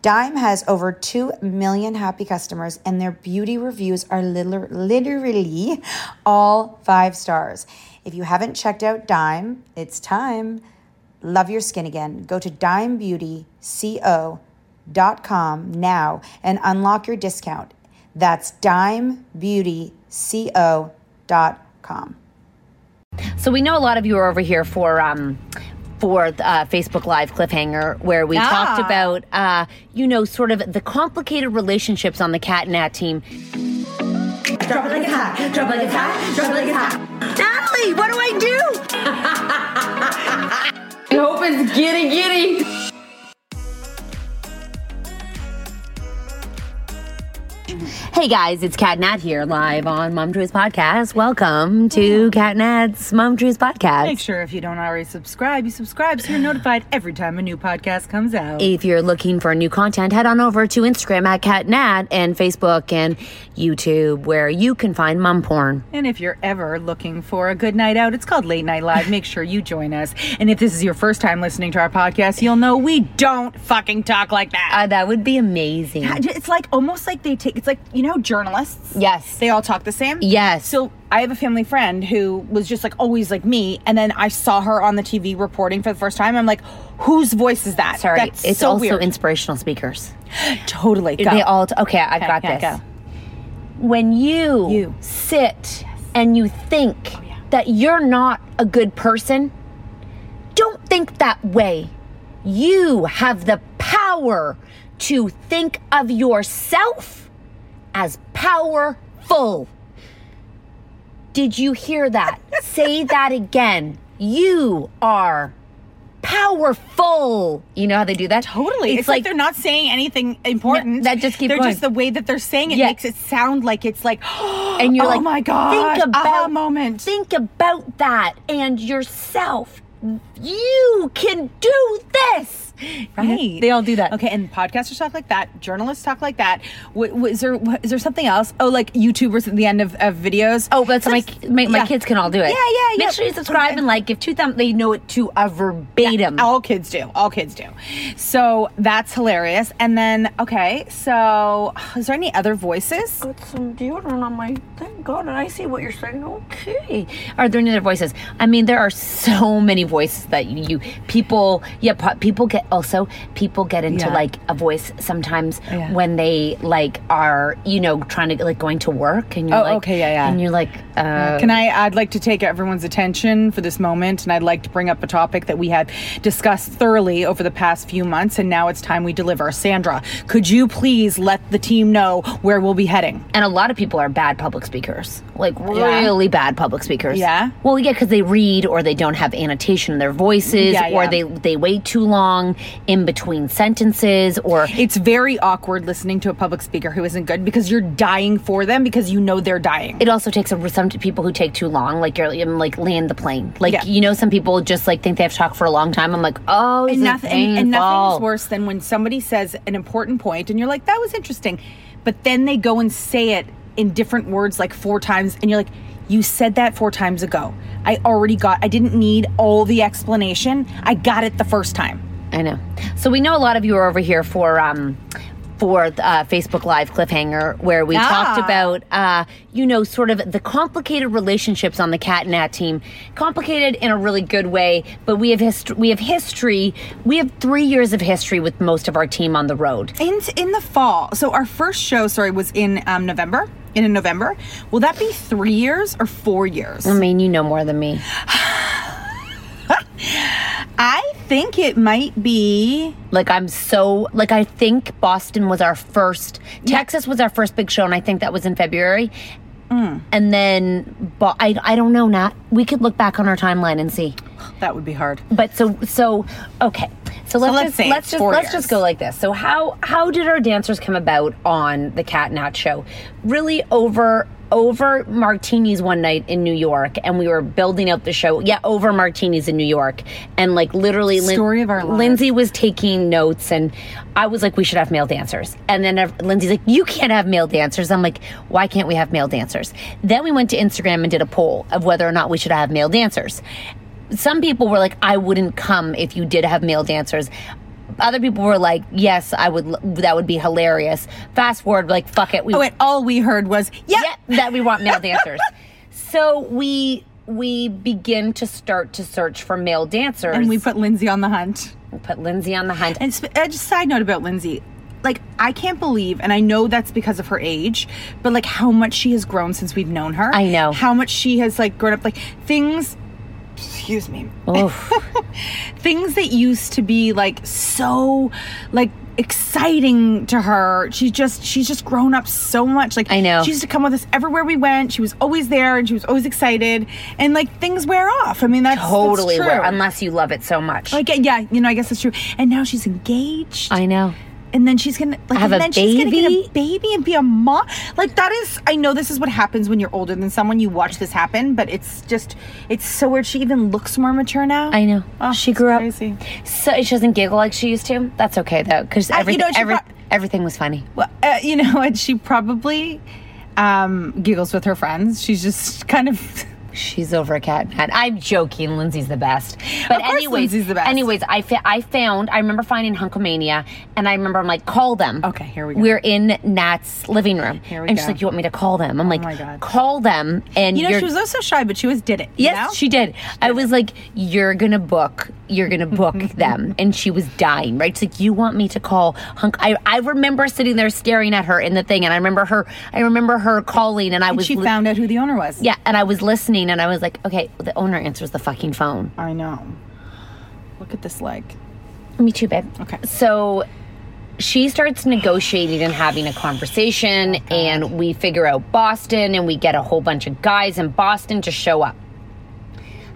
Dime has over 2 million happy customers, and their beauty reviews are liter- literally all five stars. If you haven't checked out Dime, it's time. Love your skin again. Go to dimebeautyco.com now and unlock your discount. That's dimebeautyco.com. So we know a lot of you are over here for um, for uh, Facebook Live cliffhanger, where we Ah. talked about uh, you know sort of the complicated relationships on the Cat and Nat team. Drop it like it's hot. Drop it like it's hot. Drop it like it's hot. Natalie, what do I do? I hope it's giddy giddy. Hey guys, it's Cat Nat here live on Mom Podcast. Welcome to Cat Nat's Mom Podcast. Make sure if you don't already subscribe, you subscribe so you're notified every time a new podcast comes out. If you're looking for new content, head on over to Instagram at CatNat and Facebook and YouTube where you can find mom porn. And if you're ever looking for a good night out, it's called Late Night Live. Make sure you join us. And if this is your first time listening to our podcast, you'll know we don't fucking talk like that. Uh, that would be amazing. It's like almost like they take, it's like, you know, journalists. Yes. They all talk the same. Yes. So I have a family friend who was just like always like me. And then I saw her on the TV reporting for the first time. I'm like, whose voice is that? Sorry, That's it's so also weird. inspirational speakers. totally. Go. They all, okay, I've Okay, got yeah, this. go. When you, You. sit and you think Oh, yeah. that you're not a good person, don't think that way. You have the power to think of yourself as powerful. Did you hear that? Say that again. You are powerful. You know how they do that? Totally. It's, like, they're not saying anything important. No, that just keep going They're going. just the way that they're saying it Yeah. makes it sound like it's like and you're oh like, my god, think about moment. Think about that and yourself. You can do this. Right. They all do that. Okay, and podcasters talk like that. Journalists talk like that. W- w- is there wh- is there something else? Oh, like YouTubers at the end of, of videos. Oh, that's my, my my Yeah. kids can all do it. Yeah, yeah, Make yeah. sure you subscribe Okay. and like. Give two thumbs. They know it to a uh, verbatim. All kids do. All kids do. So that's hilarious. And then, okay, so is there any other voices? Put some deodorant on my. Thank God, and I see what you're saying. Okay. Are there any other voices? I mean, there are so many voices that you, you people. Yeah, people get also people get into Yeah. like a voice sometimes Yeah. when they like are you know trying to like going to work and you're Oh, like okay, yeah, yeah. and you're like uh, Can I? I'd like to take everyone's attention for this moment, and I'd like to bring up a topic that we had discussed thoroughly over the past few months, and now it's time we deliver. Sandra, could you please let the team know where we'll be heading? and a lot of people are bad public speakers like Yeah. really bad public speakers Yeah? well yeah because they read or they don't have annotation in their voices Yeah, or yeah. they they wait too long in between sentences or It's very awkward listening to a public speaker who isn't good because you're dying for them because you know they're dying. it also takes a, some people who take too long like you're like land the plane like Yeah. you know some people just like think they have to talk for a long time i'm like oh and, nothing, is and, and nothing's worse than when somebody says an important point and you're like, that was interesting. But then they go and say it in different words like four times and you're like, you said that four times ago. I already got, I didn't need all the explanation. I got it the first time. I know. So we know a lot of you are over here for um for uh, Facebook Live cliffhanger, where we Ah. talked about uh, you know sort of the complicated relationships on the Cat and Nat team, complicated in a really good way. But we have history. We have history. We have three years of history with most of our team on the road. In, in the fall. So our first show, sorry, was in um, November. In November. Will that be three years or four years? I mean, you know more than me. I think it might be. Like I'm so like I think Boston was our first. Texas was our first big show, and I think that was in February. Mm. And then, but I I don't know, Nat. We could look back on our timeline and see. That would be hard. But so so okay. So let's let's just let's just let's years. just go like this. So how how did our dancers come about on the Cat Nat show? Really over over martinis one night in New York and we were building out the show. Yeah, over martinis in New York. And like literally Lin- Story of our lives. Lindsay was taking notes and I was like we should have male dancers. And then Lindsay's like you can't have male dancers. I'm like why can't we have male dancers? Then we went to Instagram and did a poll of whether or not we should have male dancers some people were like, I wouldn't come if you did have male dancers. Other people were like, yes, I would. That would be hilarious. Fast forward, like, fuck it. We, Oh, wait, all we heard was, yeah. yeah, that we want male dancers. So we we begin to start to search for male dancers, And we put Lindsay on the hunt. We put Lindsay on the hunt. And sp- uh, just side note about Lindsay. Like, I can't believe, and I know that's because of her age, but like how much she has grown since we've known her. I know. How much she has like grown up. Like, things, excuse me, things that used to be like so, like, exciting to her she's just she's just grown up so much like I know. she used to come with us everywhere we went she was always there and she was always excited and like things wear off i mean that's totally, that's true. where, unless you love it so much. like yeah you know i guess that's true and now she's engaged I know. And then she's gonna like Have and a then she's gonna get baby? a baby and be a mom. Like that is I know this is what happens when you're older than someone. You watch this happen, but it's just it's so weird. She even looks more mature now. I know. Oh, she grew up. crazy. So she doesn't giggle like she used to. That's okay though, because I- you everything, know, every, pro- everything was funny. Well, uh, you know what? She probably um, giggles with her friends. She's just kind of. She's over a cat and. I'm joking. Lindsay's the best. But anyways, Lindsay's the best. anyways, I fa- I found. I remember finding Hunkomania, and I remember I'm like, call them. Okay, here we go. We're in Nat's living room, Here we and she's go. Oh like, you want me to call them? I'm oh like, my God. call them. And You know, you're, she was also shy, but she was did it. Yes, know? she did. I was like, "You're gonna book. You're gonna book mm-hmm. them," and she was dying. Right? She's like, "You want me to call Hunk?" I I remember sitting there staring at her in the thing, and I remember her. I remember her calling, and I And was she li- found out who the owner was. yeah, and I was listening, and I was like, "Okay, the owner answers the fucking phone." I know. Look at this leg. Me too, babe. Okay. So she starts negotiating and having a conversation, oh and we figure out Boston, and we get a whole bunch of guys in Boston to show up.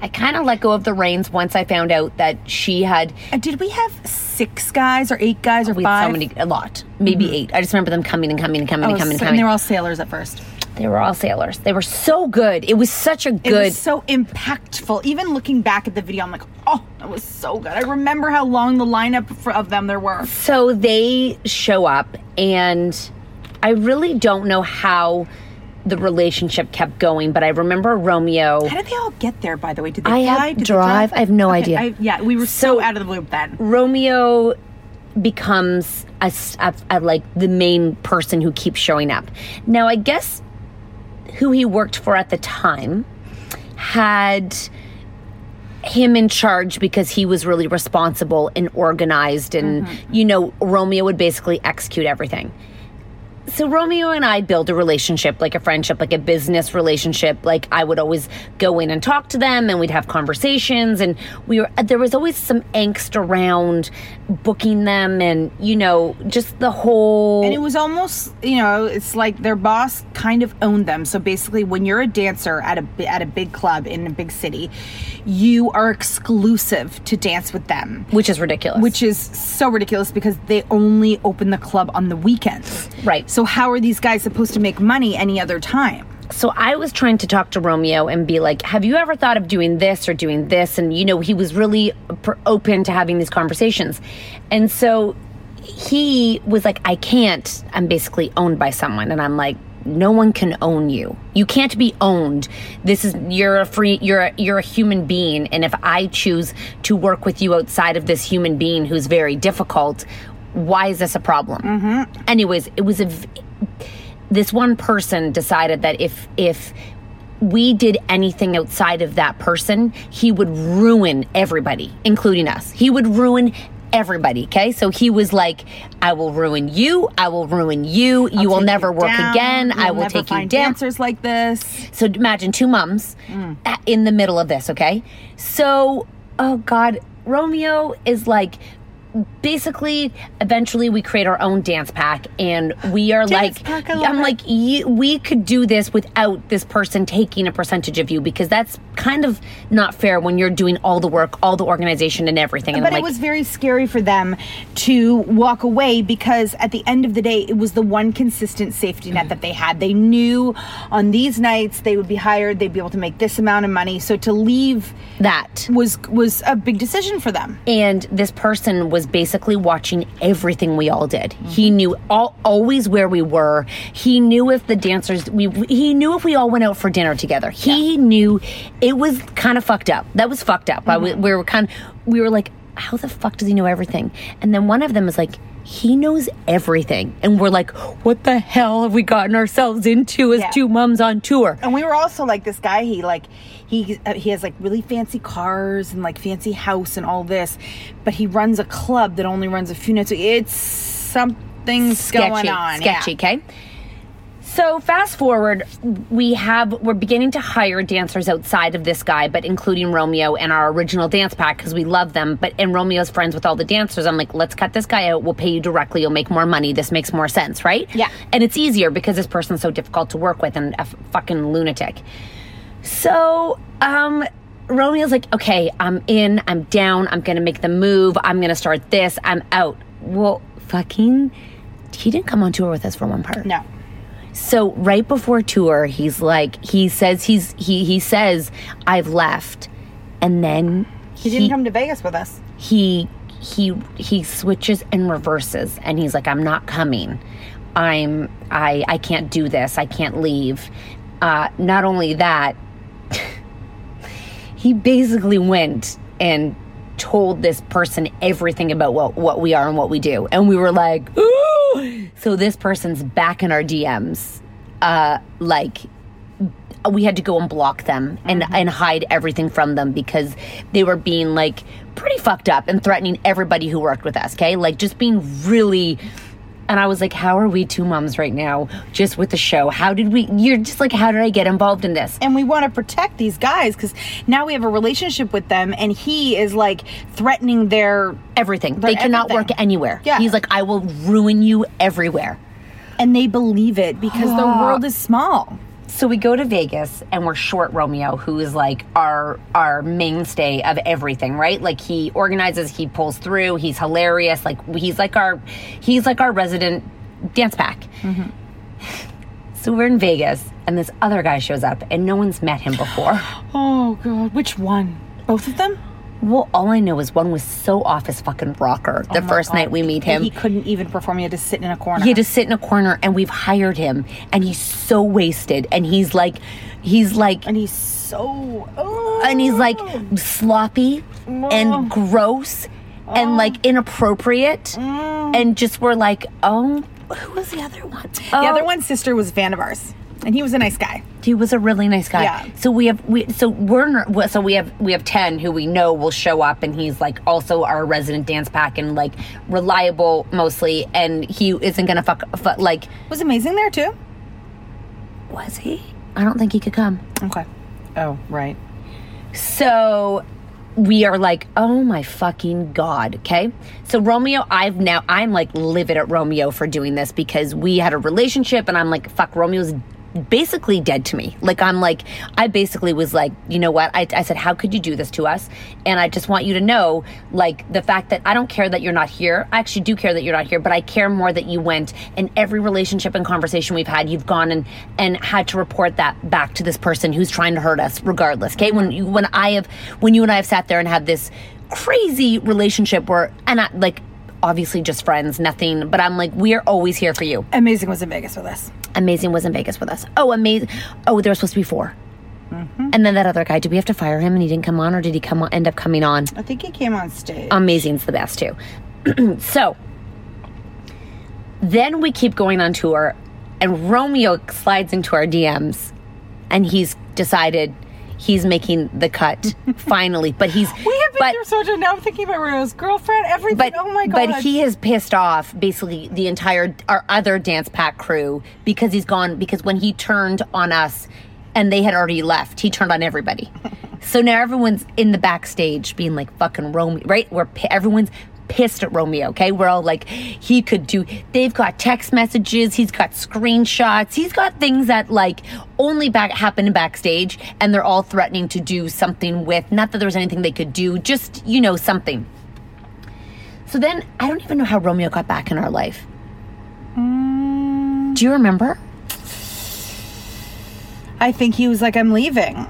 I kind of let go of the reins once I found out that she had did we have six guys or eight guys or we had five? so many, a lot, maybe mm-hmm. eight. I just remember them coming and coming and coming Oh, and coming and coming. and they were all sailors at first. they were all sailors. They were so good. It was such a It good. was so impactful. Even looking back at the video, I'm like, oh, that was so good. I remember how long the lineup for, of them there were. so they show up, and I really don't know how the relationship kept going, but I remember Romeo. How did they all get there, by the way? Did they I fly? have Did they drive. I have no Okay, idea. I- yeah, we were so, So- out of the loop then. Romeo becomes a, a- a- like the main person who keeps showing up. Now, I guess who he worked for at the time had him in charge because he was really responsible and organized and mm-hmm. you know Romeo would basically execute everything. So Romeo and I build a relationship, like a friendship, like a business relationship. Like I would always go in and talk to them, and we'd have conversations. And we were there was always some angst around booking them, and you know, just the whole. And it was almost, you know, it's like their boss kind of owned them. So basically, when you're a dancer at a at a big club in a big city, you are exclusive to dance with them, which is ridiculous. which is so ridiculous because they only open the club on the weekends. Right. So how are these guys supposed to make money any other time? So I was trying to talk to Romeo and be like, "Have you ever thought of doing this or doing this?" And you know, he was really open to having these conversations. And so he was like, "I can't. I'm basically owned by someone." And I'm like, "No one can own you. You can't be owned. This is you're a free you're a, you're a human being, and if I choose to work with you outside of this human being who's very difficult, why is this a problem?" Mm-hmm. Anyways, it was a this one person decided that if if we did anything outside of that person, he would ruin everybody, including us. He would ruin everybody, okay? So he was like, I will ruin you, I will ruin you, you will never you work down. again, I You'll will never take you down. Dancers like this. So imagine two mums Mm. in the middle of this, okay? So, oh God, Romeo is like, basically, eventually we create our own dance pack, and we are Dance like, pack, I'm it. like, you, we could do this without this person taking a percentage of you because that's kind of not fair when you're doing all the work, all the organization, and everything. And But I'm it like, was very scary for them to walk away because at the end of the day, it was the one consistent safety net that they had. They knew on these nights they would be hired, they'd be able to make this amount of money. So to leave that. was was a big decision for them. and this person was basically watching everything we all did. He Mm-hmm. knew all, always where we were. He knew if the dancers we he knew if we all went out for dinner together. He knew it was kind of fucked up. That was fucked up. I- Mm-hmm. we, we were kind we were like how the fuck does he know everything? And then one of them is like he knows everything. And we're like what the hell have we gotten ourselves into as Yeah. two mums on tour? And we were also like this guy. He like he uh, he has like really fancy cars and like fancy house and all this, but he runs a club that only runs a few nights. It's something's sketchy, going on. sketchy. yeah. Okay. So fast forward, we have we're beginning to hire dancers outside of this guy, but including Romeo and our original dance pack because we love them. But and Romeo's friends with all the dancers. I'm like, let's cut this guy out. We'll pay you directly. You'll make more money. This makes more sense, right? Yeah. And it's easier because this person's so difficult to work with and a f- fucking lunatic. So, um, Romeo's like, okay, I'm in, I'm down, I'm gonna make the move, I'm gonna start this, I'm out. Well, fucking he didn't come on tour with us for one part. No. So right before tour, he's like he says he's he he says I've left, and then He didn't come to Vegas with us. he he he switches and reverses and he's like i'm not coming i'm i i can't do this i can't leave uh not only that he basically went and told this person everything about what what we are and what we do and we were like Ooh! so this person's back in our dms uh like we had to go and block them and and hide everything from them because they were being like pretty fucked up and threatening everybody who worked with us. Okay, like just being really. And I was like, "How are we two moms right now, just with the show? How did we? You're just like, how did I get involved in this?" And we want to protect these guys because now we have a relationship with them, and he is like threatening their Everything. They're they cannot everything. work anywhere. Yeah. He's like, "I will ruin you everywhere." and they believe it because the ah. world is small. So we go to Vegas and we're short Romeo, who is like our our mainstay of everything, right? Like he organizes, he pulls through, he's hilarious. Like he's like our he's like our resident dance pack. Mm-hmm. So we're in Vegas and this other guy shows up and no one's met him before. Oh god, which one? Both of them? Well, all I know is one was so off his fucking rocker oh the Oh first God. night we meet him. he couldn't even perform. He had to sit in a corner. He had to sit in a corner and we've hired him and he's so wasted and he's like he's like and he's so. Oh. and he's like oh. sloppy and oh. gross and like inappropriate mm. and just we're like oh who was the other one the other one's sister was a fan of ours, and he was a nice guy. he was a really nice guy Yeah. so we have we so we're so we have we have 10 who we know will show up and he's like also our resident dance pack and like reliable mostly and he isn't gonna fuck, fuck like Was amazing there too. was he i don't think he could come Okay. Oh right. So we are like, oh my fucking God. Okay. So Romeo, I've now, I'm like livid at Romeo for doing this because we had a relationship and I'm like, fuck, Romeo's basically dead to me. Like, I'm like, I basically was like, you know what? I, I said, how could you do this to us? And I just want you to know, like, the fact that I don't care that you're not here. I actually do care that you're not here, but I care more that you went and every relationship and conversation we've had, you've gone and, and had to report that back to this person who's trying to hurt us regardless. Okay. When you, when I have, when you and I have sat there and had this crazy relationship where, and I, like, obviously just friends, nothing, but I'm like, we are always here for you. Amazing was in Vegas with us. Amazing was in Vegas with us. Oh, amazing. Oh, there were supposed to be 4 mm-hmm. And then that other guy, did we have to fire him and he didn't come on or did he come on, end up coming on? I think he came on stage. Amazing's the best too. so then we keep going on tour and Romeo slides into our DMs and he's decided he's making the cut finally. But he's we have been but, through so much. Now I'm thinking about Romeo's girlfriend, everything. but oh my god. but he has pissed off basically the entire our other dance pack crew because he's gone because when he turned on us and they had already left he turned on everybody so now everyone's in the backstage being like fucking romeo right we're everyone's pissed at romeo okay we're all like he could do they've got text messages he's got screenshots he's got things that like only back happen backstage and they're all threatening to do something with not that there was anything they could do just you know something so then I don't even know how Romeo got back in our life. Mm. Do you remember? I think he was like, I'm leaving.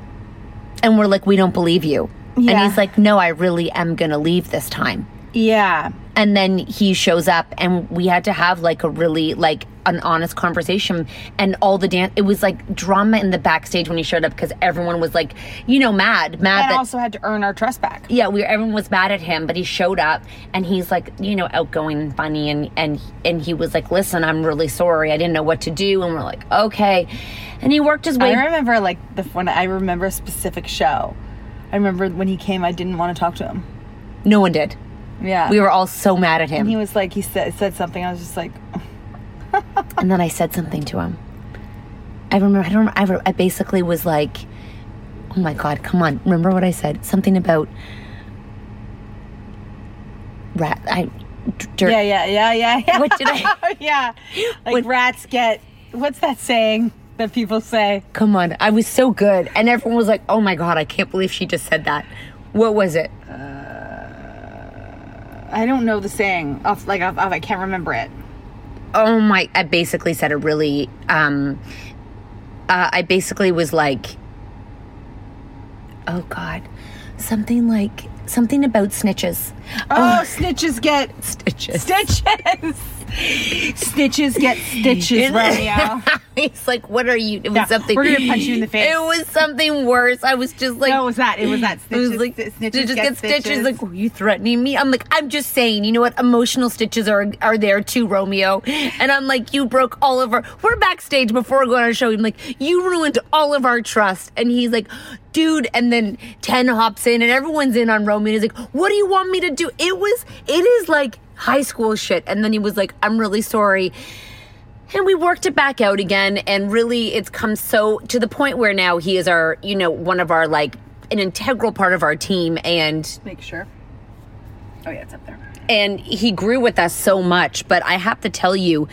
And we're like, we don't believe you. And he's like, no, I really am going to leave this time. Yeah. And then he shows up and we had to have like a really like an honest conversation and all the dance it was like drama in the backstage when he showed up because everyone was like you know mad mad And that also had to earn our trust back. yeah, we everyone was mad at him, but he showed up and he's like, you know, outgoing and funny and and and he was like, "Listen, I'm really sorry. I didn't know what to do." And we're like, "Okay." And he worked his way I remember like the when I remember a specific show. I remember when he came, I didn't want to talk to him. No one did. Yeah. We were all so mad at him. And he was like, he said said something. I was just like, And then I said something to him. I remember I don't I, re- I basically was like, "Oh my god, come on. Remember what I said? Something about rat I dirt. yeah, yeah, yeah, yeah, yeah. What did I- yeah. Like rats get. What's that saying that people say? Come on. I was so good. And everyone was like, "Oh my god, I can't believe she just said that." What was it? Uh, I don't know the saying. Off, like off, off, I can't remember it. oh my i basically said a really um uh, i basically was like oh god something like something about snitches Oh, snitches get stitches stitches. Stitches get stitches, Romeo. he's like what are you it was Yeah, something we're gonna punch you in the face. it was something worse i was just like no, it was that. It was that. Stitches, it was like sti- stitches, get stitches. Like, were you threatening me? I'm like, I'm just saying. You know what? Emotional stitches are are there too, Romeo. And I'm like, you broke all of our. We're backstage before we go on our show. I'm like, you ruined all of our trust. And he's like, dude. And then Ten hops in, and everyone's in on Romeo. He's like, what do you want me to do? It was. It is like high school shit. And then he was like, I'm really sorry. And we worked it back out again. And really, it's come so to the point where now he is our, you know, one of our like an integral part of our team. And Make sure. Oh yeah, it's up there. and he grew with us so much. But I have to tell you,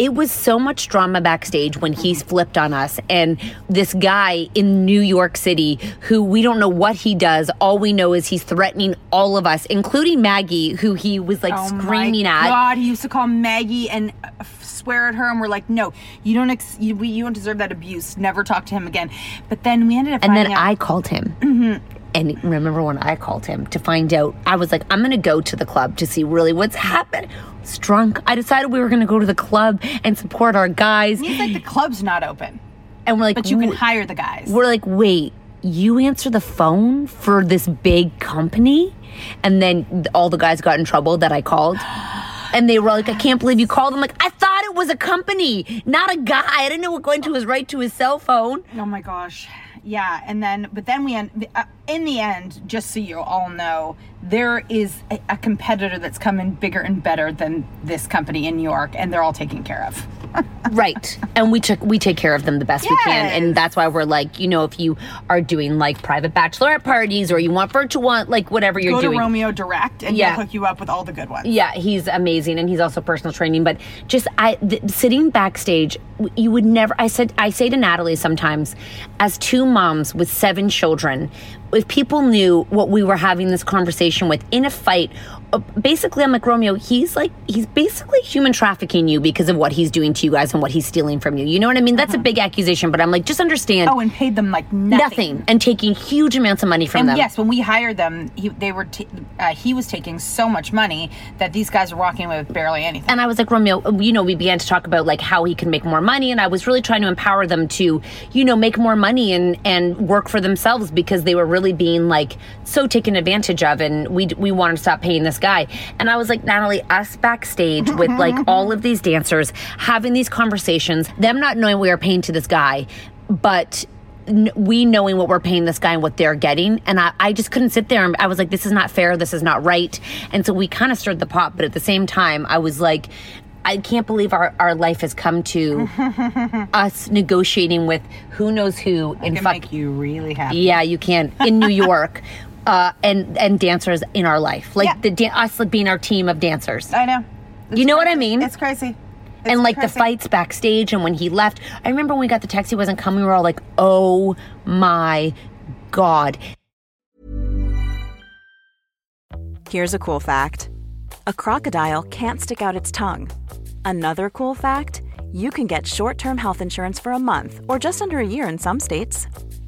it was so much drama backstage when he flipped on us. And this guy in New York City, who we don't know what he does, all we know is he's threatening all of us, including Maggie, who he was like screaming Oh my at. God, he used to call Maggie and uh, swear at her, and we're like, no, you don't. Ex- you, we, you don't deserve that abuse. Never talk to him again. But then we ended up. And then out- I called him. And remember when I called him to find out, I was like, I'm going to go to the club to see really what's happened. Was drunk. I decided we were going to go to the club and support our guys. He's like the club's not open, And we're like, but you can hire the guys. we're like, wait, you answer the phone for this big company? And then all the guys got in trouble that I called. And they were like, I can't believe you called. I'm like, I thought it was a company, not a guy. I didn't know what going to was right to his cell phone. Oh my gosh. Yeah, and then but then we end uh, in the end, just so you all know, there is a, a competitor that's coming bigger and better than this company in New York, and they're all taken care of. Right. And we took we take care of them the best we can. And that's why we're like, you know, if you are doing like private bachelorette parties or you want virtual like whatever you're Go doing. to Romeo Direct, and Yeah. he'll hook you up with all the good ones. Yeah, he's amazing, and he's also personal training. But just I th- sitting backstage, you would never. I said I say to Natalie sometimes, as two moms with seven children, if people knew what we were having this conversation with in a fight, basically I'm like Romeo. He's like he's basically human trafficking you because of what he's doing to you guys and what he's stealing from you. You know what I mean? That's a big accusation, but I'm like just understand Oh, and paid them like nothing. nothing and taking huge amounts of money from And them. yes, when we hired them, he, they were t- uh, he was taking so much money that these guys were walking away with barely anything. And I was like, Romeo, you know, we began to talk about like how he can make more money. And I was really trying to empower them to, you know, make more money and, and work for themselves because they were really being like so taken advantage of. And we, we wanted to stop paying this guy. And I was like, Natalie, us backstage with like all of these dancers having these conversations, them not knowing we are paying to this guy, but we knowing what we're paying this guy and what they're getting. And I, I just couldn't sit there and I was like, this is not fair. This is not right. And so we kind of stirred the pot. But at the same time, I was like, I can't believe our, our life has come to us negotiating with who knows who in can fuck. make you really happy. Yeah, you can in New York, uh, and and dancers in our life, like Yeah. the da- us like being our team of dancers. I know. you know what I mean? It's crazy. It's and like the fights backstage and when he left i remember when we got the text he wasn't coming we were all like oh my god Here's a cool fact a crocodile can't stick out its tongue. Another cool fact you can get short term health insurance for a month or just under a year in some states.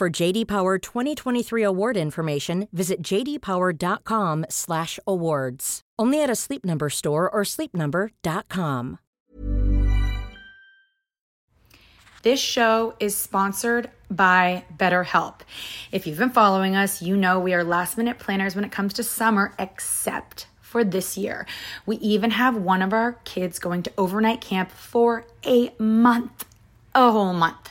For JD Power 2023 award information, visit jdpower.com/awards. Only at a Sleep Number store or sleepnumber.com. This show is sponsored by BetterHelp. If you've been following us, you know we are last minute planners when it comes to summer, except for this year. We even have one of our kids going to overnight camp for a month, a whole month.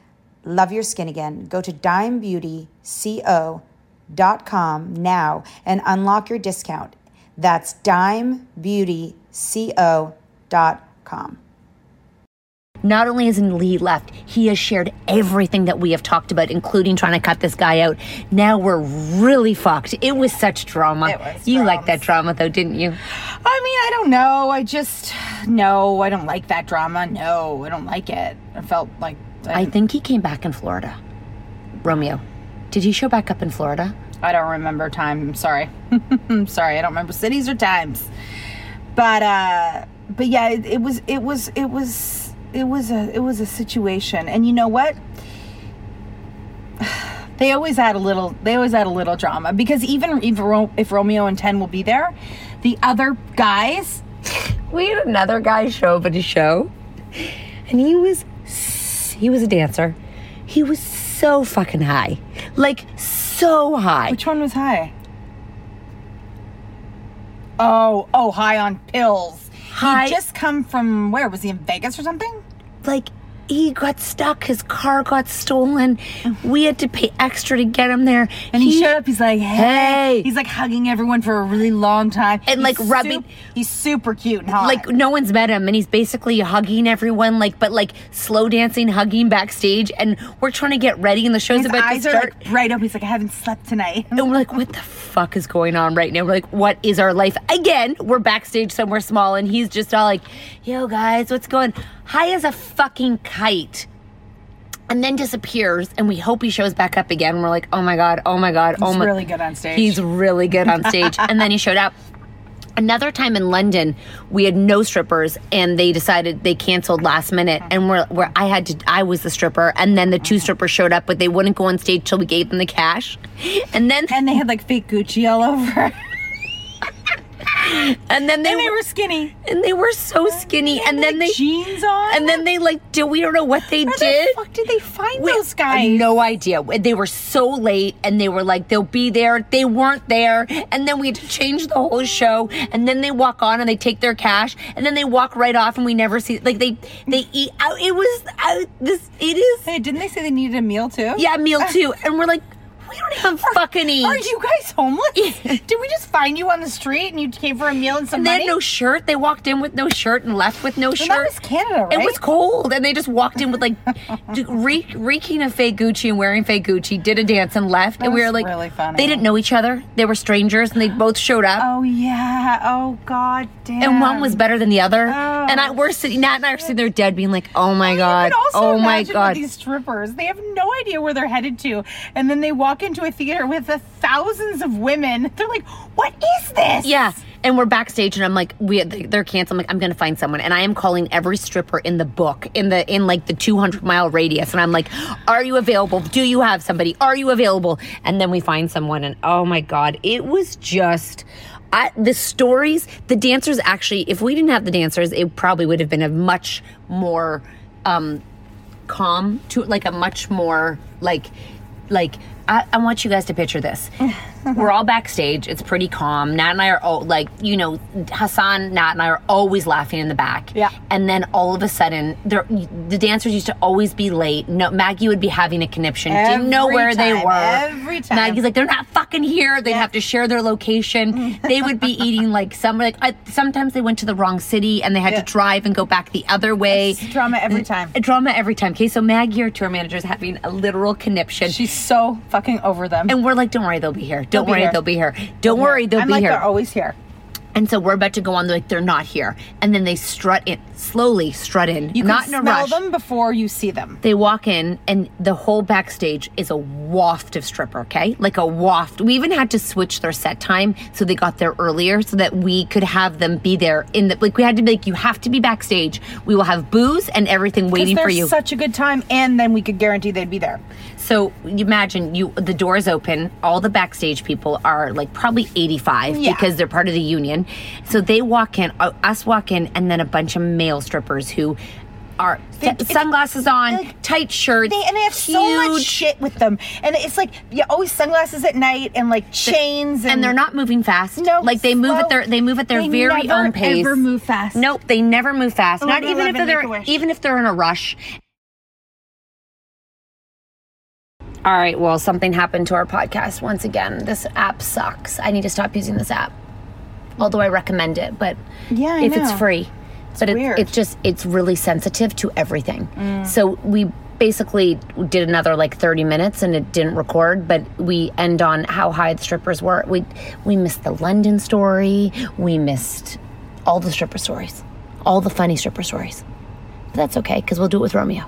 Love your skin again. Go to dimebeautyco.com now and unlock your discount. That's dimebeautyco.com. Not only has Lee left, he has shared everything that we have talked about, including trying to cut this guy out. Now we're really fucked. It was such drama. It was you drama. liked that drama though, didn't you? I mean, I don't know. I just no, I don't like that drama. No, I don't like it. I felt like I think he came back in Florida. Romeo. Did he show back up in Florida? I don't remember time. I'm sorry. I'm sorry. I don't remember cities or times. But uh but yeah, it, it was it was it was it was a it was a situation. And you know what? They always add a little they always add a little drama because even if, Ro- if Romeo and 10 will be there, the other guys We had another guy show up at a show, and he was he was a dancer. He was so fucking high, like so high. Which one was high? Oh, oh, high on pills. High- He just come from where? Was he in Vegas or something? Like he got stuck. His car got stolen. We had to pay extra to get him there. And he, showed up. He's like, hey. Hey. He's like hugging everyone for a really long time. And, He's like, rubbing- sup- he's super cute and hot. like no one's met him and he's basically hugging everyone like but like slow dancing hugging backstage and we're trying to get ready and the show's his about eyes to are start like bright up. He's like, I haven't slept tonight. and we're like what the fuck is going on right now we're like what is our life again we're backstage somewhere small and he's just all like yo guys what's going high as a fucking kite and then disappears and we hope he shows back up again. We're like oh my god oh my god oh He's my really good on stage. he's really good on stage. And then he showed up. Another time in London, we had no strippers, and they decided they canceled last minute, and we're, where I had to, I was the stripper, and then the two strippers showed up, but they wouldn't go on stage till we gave them the cash, and then And they had like fake Gucci all over. and then they, and they were, skinny. and they were so skinny, and then like, they jeans on. and then they like do we don't know what they Where did. the fuck did they find We- those guys? I had no idea. They were so late and they were like, they'll be there. They weren't there. And then we had to change the whole show. And then they walk on and they take their cash. And then they walk right off and we never see, like, they, they eat out. It was, out this, it is, Hey, didn't they say they needed a meal too? yeah, meal ah. too. And we're like, we don't even fucking eat. Are you guys homeless? Did we just find you on the street and you came for a meal and some and they money? had no shirt. They walked in with no shirt and left with no Well, shirt. that was Canada, right? It was cold, and they just walked in with like reek, reeking of fake Gucci and wearing fake Gucci. Did a dance and left, and we were like, really funny. they didn't know each other. They were strangers, and they both showed up. Oh yeah. Oh god damn. And one was better than the other, Oh, and I we're sitting. Nat and I are sitting there dead, being like, "Oh my god, oh my god." these strippers, they have no idea where they're headed to, and then they walk into a theater with the thousands of women. They're like, "What is this?" Yeah. And we're backstage, and I'm like, we they're canceled. I'm like, I'm gonna find someone, and I am calling every stripper in the book in the in like the 200 mile radius, and I'm like, Are you available? Do you have somebody? Are you available? And then we find someone, and oh my god, it was just. I, the stories, the dancers actually, if we didn't have the dancers, it probably would have been a much more um, calm to like a much more like like I, I want you guys to picture this. We're all backstage. It's pretty calm. Nat and I are all like, you know, Hassan, Nat and I are always laughing in the back. Yeah. And then all of a sudden, the dancers used to always be late. No, Maggie would be having a conniption. Didn't know Every where they were. every time. Maggie's like, they're not fucking here. They'd have to share their location. Mm. they would be eating like some like I, sometimes they went to the wrong city and they had Yeah. to drive and go back the other way. It's drama every time. A drama every time. Okay, so Maggie, our tour manager, is having a literal conniption. She's so fucking over them. and we're like, don't worry, they'll be here. Don't worry, they'll be here. Don't worry, they'll I'm be like, here. they're always here. And so we're about to go on. They're like, they're not here. And then they strut in, slowly strut in, You not can in smell them before you see them. They walk in, and the whole backstage is a waft of stripper, okay? Like a waft. We even had to switch their set time so they got there earlier so that we could have them be there in the, like, we had to be like, you have to be backstage. We will have booze and everything waiting for you. such a good time, and then we could guarantee they'd be there. So imagine you the doors open, all the backstage people are like probably 85 Yeah. because they're part of the union. So they walk in, uh, us walk in, and then a bunch of male strippers who are They- sunglasses on, like, tight shirts, They, and they have so much shit with them, and it's like yeah, always sunglasses at night and like chains, and, and they're not moving fast. No, like they move at their they move at their They very never, own pace. ever move fast. Nope, they never move fast. Not 11, even if they're even if they're in a rush. All right, well, something happened to our podcast once again. This app sucks. I need to stop using this app. Although I recommend it, but Yeah, I if it's free, but it, weird. it's just it's really sensitive to everything. Mm. So we basically did another like 30 minutes and it didn't record but we end on how high the strippers were. We we missed the london story. We missed all the stripper stories. All the funny stripper stories. But that's okay because we'll do it with romeo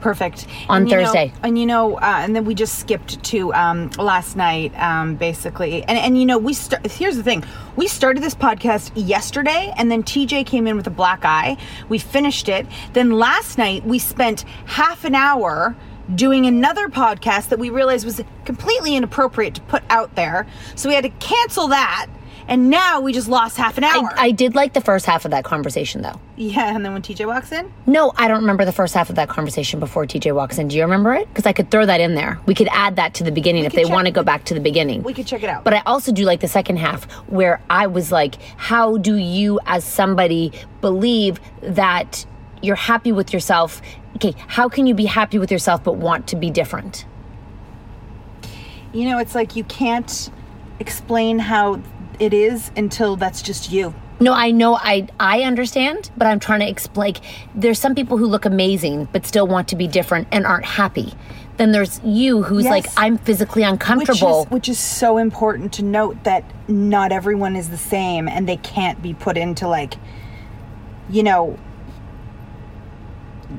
perfect On And you know- Thursday. and you know, uh, and then we just skipped to um, last night, um, basically. And and you know, we start. Here's the thing: we started this podcast yesterday, and then TJ came in with a black eye. We finished it. Then last night we spent half an hour doing another podcast that we realized was completely inappropriate to put out there. So we had to cancel that. And now we just lost half an hour. I, I did like the first half of that conversation though yeah, and then when TJ walks in, no i don't remember the first half of that conversation before tj walks in do you remember it because i could throw that in there we could add that to the beginning if they check- want to go back to the beginning we could check it out. But I also do like the second half where I was like, how do you, as somebody, believe that you're happy with yourself? Okay, how can you be happy with yourself but want to be different? You know, it's like you can't explain how it is until that's just you. No, I know I I understand, but I'm trying to explain. Like, there's some people who look amazing but still want to be different and aren't happy. Then there's you who's Yes. like, I'm physically Which uncomfortable. is, which is so important to note that not everyone is the same and they can't be put into like, you know,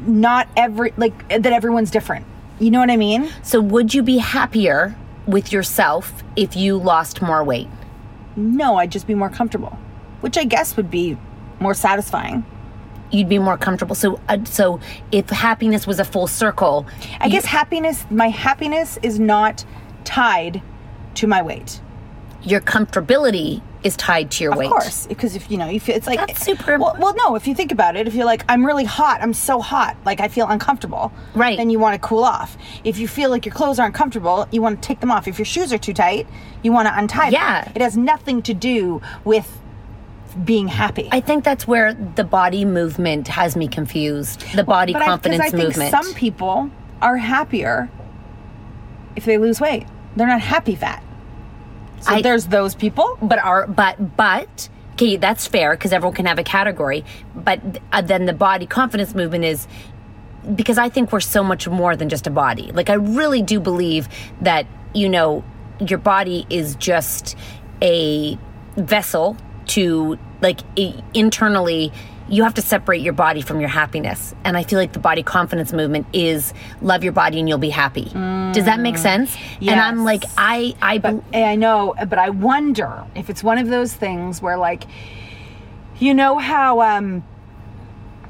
not every, like, that everyone's different. You know what I mean? so would you be happier with yourself if you lost more weight? No, I'd just be more comfortable. which I guess would be more satisfying. You'd be more comfortable. So, uh, so if happiness was a full circle, I guess happiness, my happiness is not tied to my weight. your comfortability is tied to your Of weight. Of course, because if you know, if it's like That's super Well, well, no, if you think about it, if you're like, I'm really hot, I'm so hot, like I feel uncomfortable, Right. Then you want to cool off. If you feel like your clothes aren't comfortable, you want to take them off. If your shoes are too tight, you want to untie them. Yeah. it has nothing to do with being happy. I think that's where the body movement has me confused. The body But confidence I, think movement. some people are happier if they lose weight. They're not happy fat. So I- there's those people. but are but but okay, that's fair because everyone can have a category. But uh, then the body confidence movement is because I think we're so much more than just a body. Like I really do believe that you know your body is just a vessel to like internally you have to separate your body from your happiness and i feel like the body confidence movement is love your body and you'll be happy does that make sense and i'm like i i But I know, but I wonder if it's one of those things where, like, you know how, um,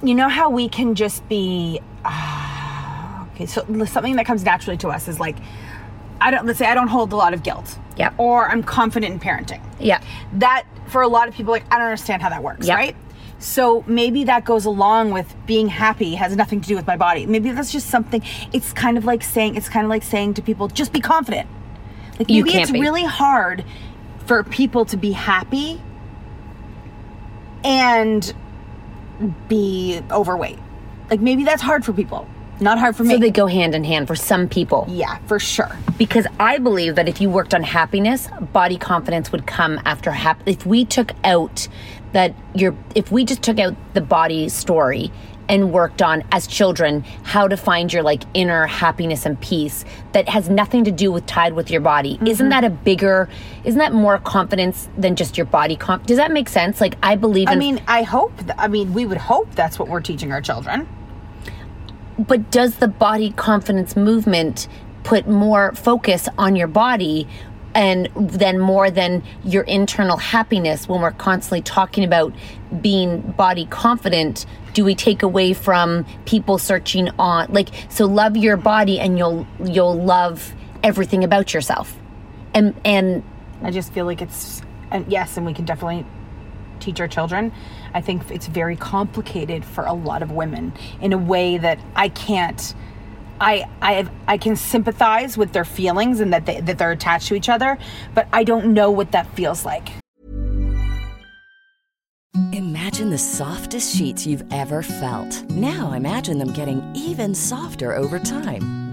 you know how we can just be, uh, okay. So something that comes naturally to us is like, I don't. Let's say I don't hold a lot of guilt. Yeah. Or I'm confident in parenting. yeah That for a lot of people, like, I don't understand how that works, Yep. right? So maybe that goes along with being happy has nothing to do with my body. Maybe that's just something. It's kind of like saying. It's kind of like saying to people, just be confident. Like You maybe it's be. really hard for people to be happy and be overweight. Like maybe that's hard for people. Not hard for me. so they go hand in hand for some people yeah, for sure. because I believe that if you worked on happiness, body confidence would come after hap. If we took out that your, if we just took out the body story and worked on as children how to find your like inner happiness and peace that has nothing to do with tied with your body Mm-hmm. isn't that a bigger isn't that more confidence than just your body comp does that make sense like i believe in I mean, I hope. th- I mean, we would hope that's what we're teaching our children. But does the body confidence movement put more focus on your body and then more than your internal happiness when we're constantly talking about being body confident do we take away from people searching on like so love your body and you'll you'll love everything about yourself and and I just feel like it's, and yes, and we can definitely teach our children. I think it's very complicated for a lot of women in a way that I can't. I I I can sympathize with their feelings and that they that they're attached to each other, but I don't know what that feels like. Imagine the softest sheets you've ever felt. Now imagine them getting even softer over time.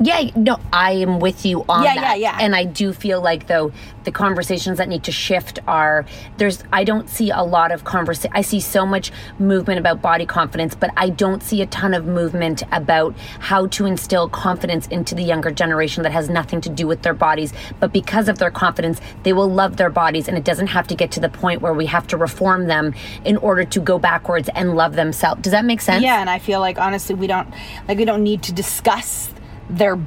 Yeah, no, I am with you on Yeah, that. yeah, yeah. And I do feel like though the conversations that need to shift are there's I don't see a lot of conversation. I see so much movement about body confidence, but I don't see a ton of movement about how to instill confidence into the younger generation that has nothing to do with their bodies, but because of their confidence, they will love their bodies and it doesn't have to get to the point where we have to reform them in order to go backwards and love themselves. Does that make sense? Yeah, and I feel like honestly, we don't like we don't need to discuss their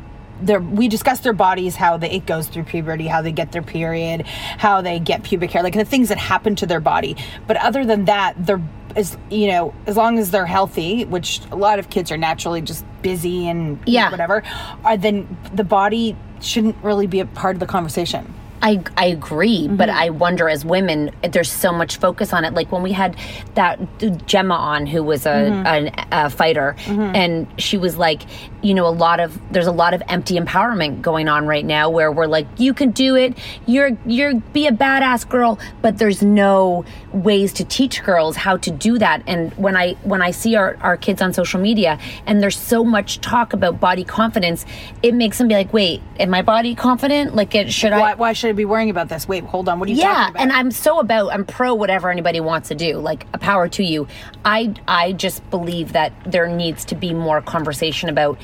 their we discuss their bodies, how they, it goes through puberty, how they get their period, how they get pubic hair, like the things that happen to their body. But other than that, they're as you know, as long as they're healthy, which a lot of kids are naturally just busy and Yeah. whatever, uh, then the body shouldn't really be a part of the conversation. I, I agree, but Mm-hmm. I wonder as women, there's so much focus on it. Like when we had that Gemma on, who was a, Mm-hmm. an, a fighter, and she was like, you know, a lot of there's a lot of empty empowerment going on right now, where we're like, you can do it, you're you're be a badass girl, but there's no ways to teach girls how to do that. And when I when I see our our kids on social media, and there's so much talk about body confidence, it makes them be like, wait, am my body confident? Like, it should I? Why, why should be worrying about this? Wait, hold on. What are you yeah talking about? and i'm so about i'm pro whatever anybody wants to do like a power to you i i just believe that there needs to be more conversation about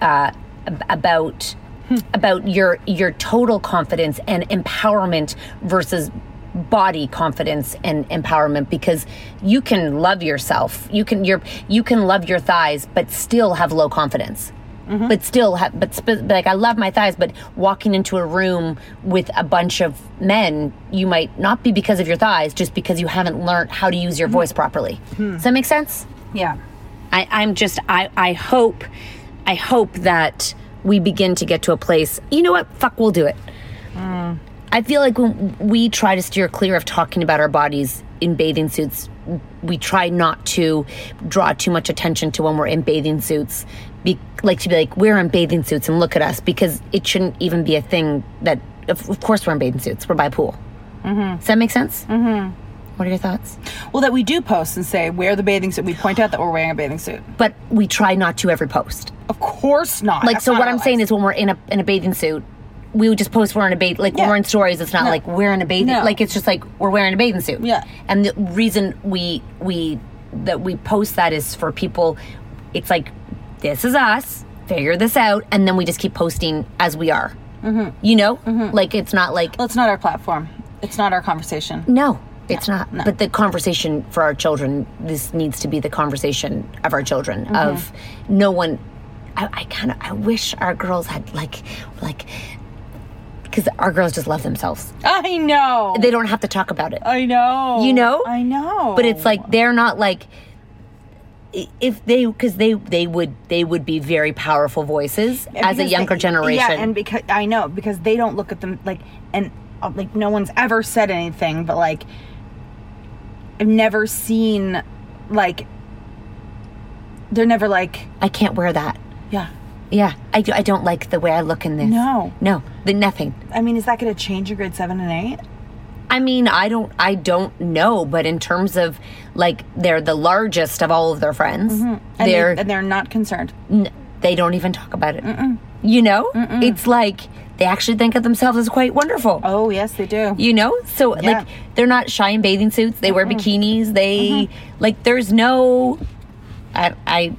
uh ab- about about your your total confidence and empowerment versus body confidence and empowerment because you can love yourself you can your you can love your thighs but still have low confidence Mm-hmm. but still have but sp- like i love my thighs but walking into a room with a bunch of men you might not be because of your thighs just because you haven't learned how to use your mm-hmm. voice properly hmm. does that make sense yeah. I, I'm just I, I hope I hope that we begin to get to a place. You know what? Fuck, we'll do it. Mm. I feel like when we try to steer clear of talking about our bodies in bathing suits, we try not to draw too much attention to when we're in bathing suits. Be, like to be like we're in bathing suits and look at us because it shouldn't even be a thing that. Of, of course, we're in bathing suits. We're by a pool. Mm-hmm. Does that make sense? Mm-hmm. What are your thoughts? Well, that we do post and say wear the bathing suit. We point out that we're wearing a bathing suit. But we try not to every post. Of course not. like That's so not what i'm saying is when we're in a in a bathing suit we would just post we're in a bath like Yeah. we're in stories it's not No. like we're in a bathing No. like it's just like we're wearing a bathing suit Yeah. and the reason we we that we post that is for people it's like this is us figure this out and then we just keep posting as we are mm-hmm. you know like it's not like Well, it's not our platform. It's not our conversation. no it's not but the conversation for our children this needs to be the conversation of our children Mm-hmm. of no one i, I kind of i wish our girls had like like because our girls just love themselves I know. they don't have to talk about it I know. You know? I know. but it's like they're not like if they because they they would they would be very powerful voices as a younger they- generation Yeah, and because I know because they don't look at them like and uh, like no one's ever said anything, but like I've never seen like they're never like i can't wear that yeah. yeah I, do, I don't like the way i look in this No. no the nothing I mean, is that going to change in grade seven and eight? I mean, I don't I don't know, but in terms of like they're the largest of all of their friends. And They're they, and they're not concerned. n- they don't even talk about it. You know? It's like they actually think of themselves as quite wonderful. Oh yes, they do. You know? So Yeah. like they're not shy in bathing suits. They wear bikinis. They like there's no I I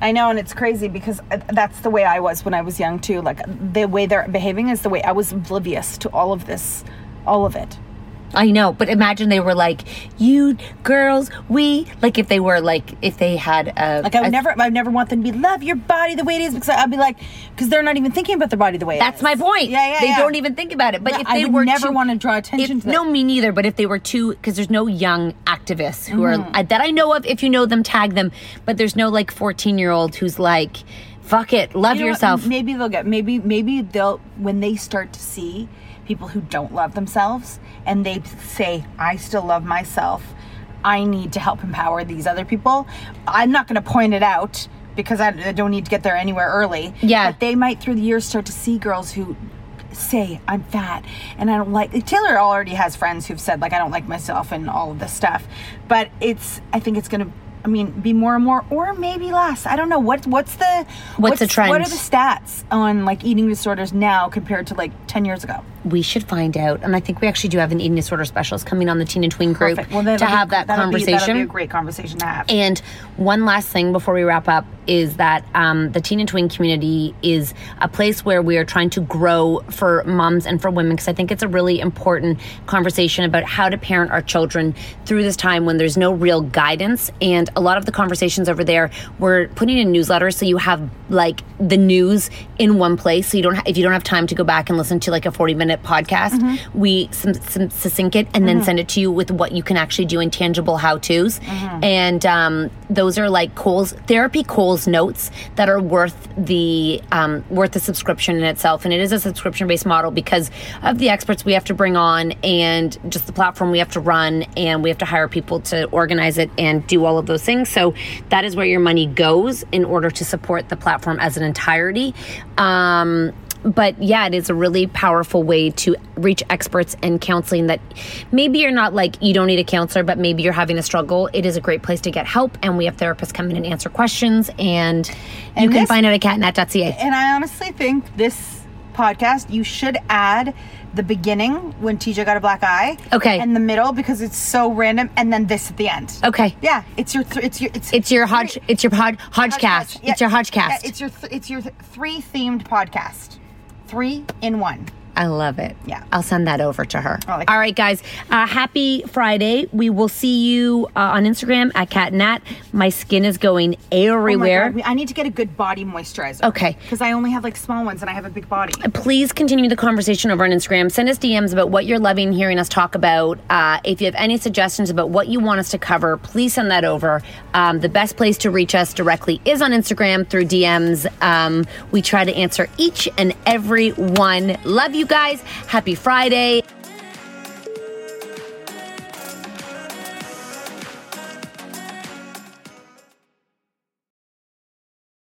I know, and it's crazy because uh, that's the way I was when I was young too. Like the way they're behaving is the way I was oblivious to all of this, all of it. I know, but imagine they were like, "You girls, we like if they were like if they had a Like I would a- never, I would never want them to be love your body the way it is because I'd be like, because they're not even thinking about their body the way. it That's my point. Yeah, yeah. They yeah. don't even think about it. But Yeah, if I they would were never too- wanna draw attention if- to that. No, me neither. But if they were too, because there's no young activists who Mm-hmm. are that I know of. If you know them, tag them. But there's no like 14 year old who's like, "Fuck it, love You know what? yourself." Maybe they'll get. Maybe maybe they'll when they start to see people who don't love themselves and they say, "I still love myself. I need to help empower these other people." I'm not going to point it out because I, don't need to get there anywhere early. Yeah. but they might through the years start to see girls who say I'm fat and I don't like Taylor already has friends who've said like I don't like myself and all of this stuff but it's I think it's going to I mean, be more and more, or maybe less. I don't know. What what's the What's the trend? What are the stats on like eating disorders now compared to like ten years ago? We should find out. And I think we actually do have an eating disorder specialist coming on the teen and tween group Well, to be- have that that'll be- conversation. that'll be a great conversation to have. And one last thing before we wrap up is that um, the teen and tween community is a place where we are trying to grow for moms and for women because I think it's a really important conversation about how to parent our children through this time when there's no real guidance. And a lot of the conversations over there, we're putting in newsletters so you have like the news in one place. So you don't, ha- if you don't have time to go back and listen to like a 40 minute podcast, we sim- sim- succinct it and then send it to you with what you can actually do in tangible how to's. And um, those are like Cole's therapy Cole's notes that are worth the um, worth the subscription in itself. And it is a subscription based model because of the experts we have to bring on and just the platform we have to run and we have to hire people to organize it and do all of those things. So that is where your money goes in order to support the platform as an entirety. Um, but yeah, it is a really powerful way to reach experts and counseling that maybe you're not like, you don't need a counselor, but maybe you're having a struggle. It is a great place to get help. And we have therapists come in and answer questions. And, you And can this- find it at catnet.ca. And I honestly think this podcast you should add the beginning when TJ got a black eye. Okay. And the middle because it's so random, and then this at the end. Okay. Yeah, it's your th- it's your it's It's your hodge, it's your pod, hodgecast. Yeah, It's your yeah, hodgecast. it's your th- it's your th- three themed podcast, three in one. I love it. Yeah. I'll send that over to her. Like All right, guys. Uh, happy Friday. We will see you uh, on Instagram at Cat Nat. My skin is going everywhere. Oh my God, I need to get a good body moisturizer. Okay. Because I only have like small ones and I have a big body. please continue the conversation over on Instagram. Send us DMs about what you're loving hearing us talk about. Uh, if you have any suggestions about what you want us to cover, please send that over. Um, the best place to reach us directly is on Instagram through DMs. Um, we try to answer each and every one. Love you guys. Happy Friday.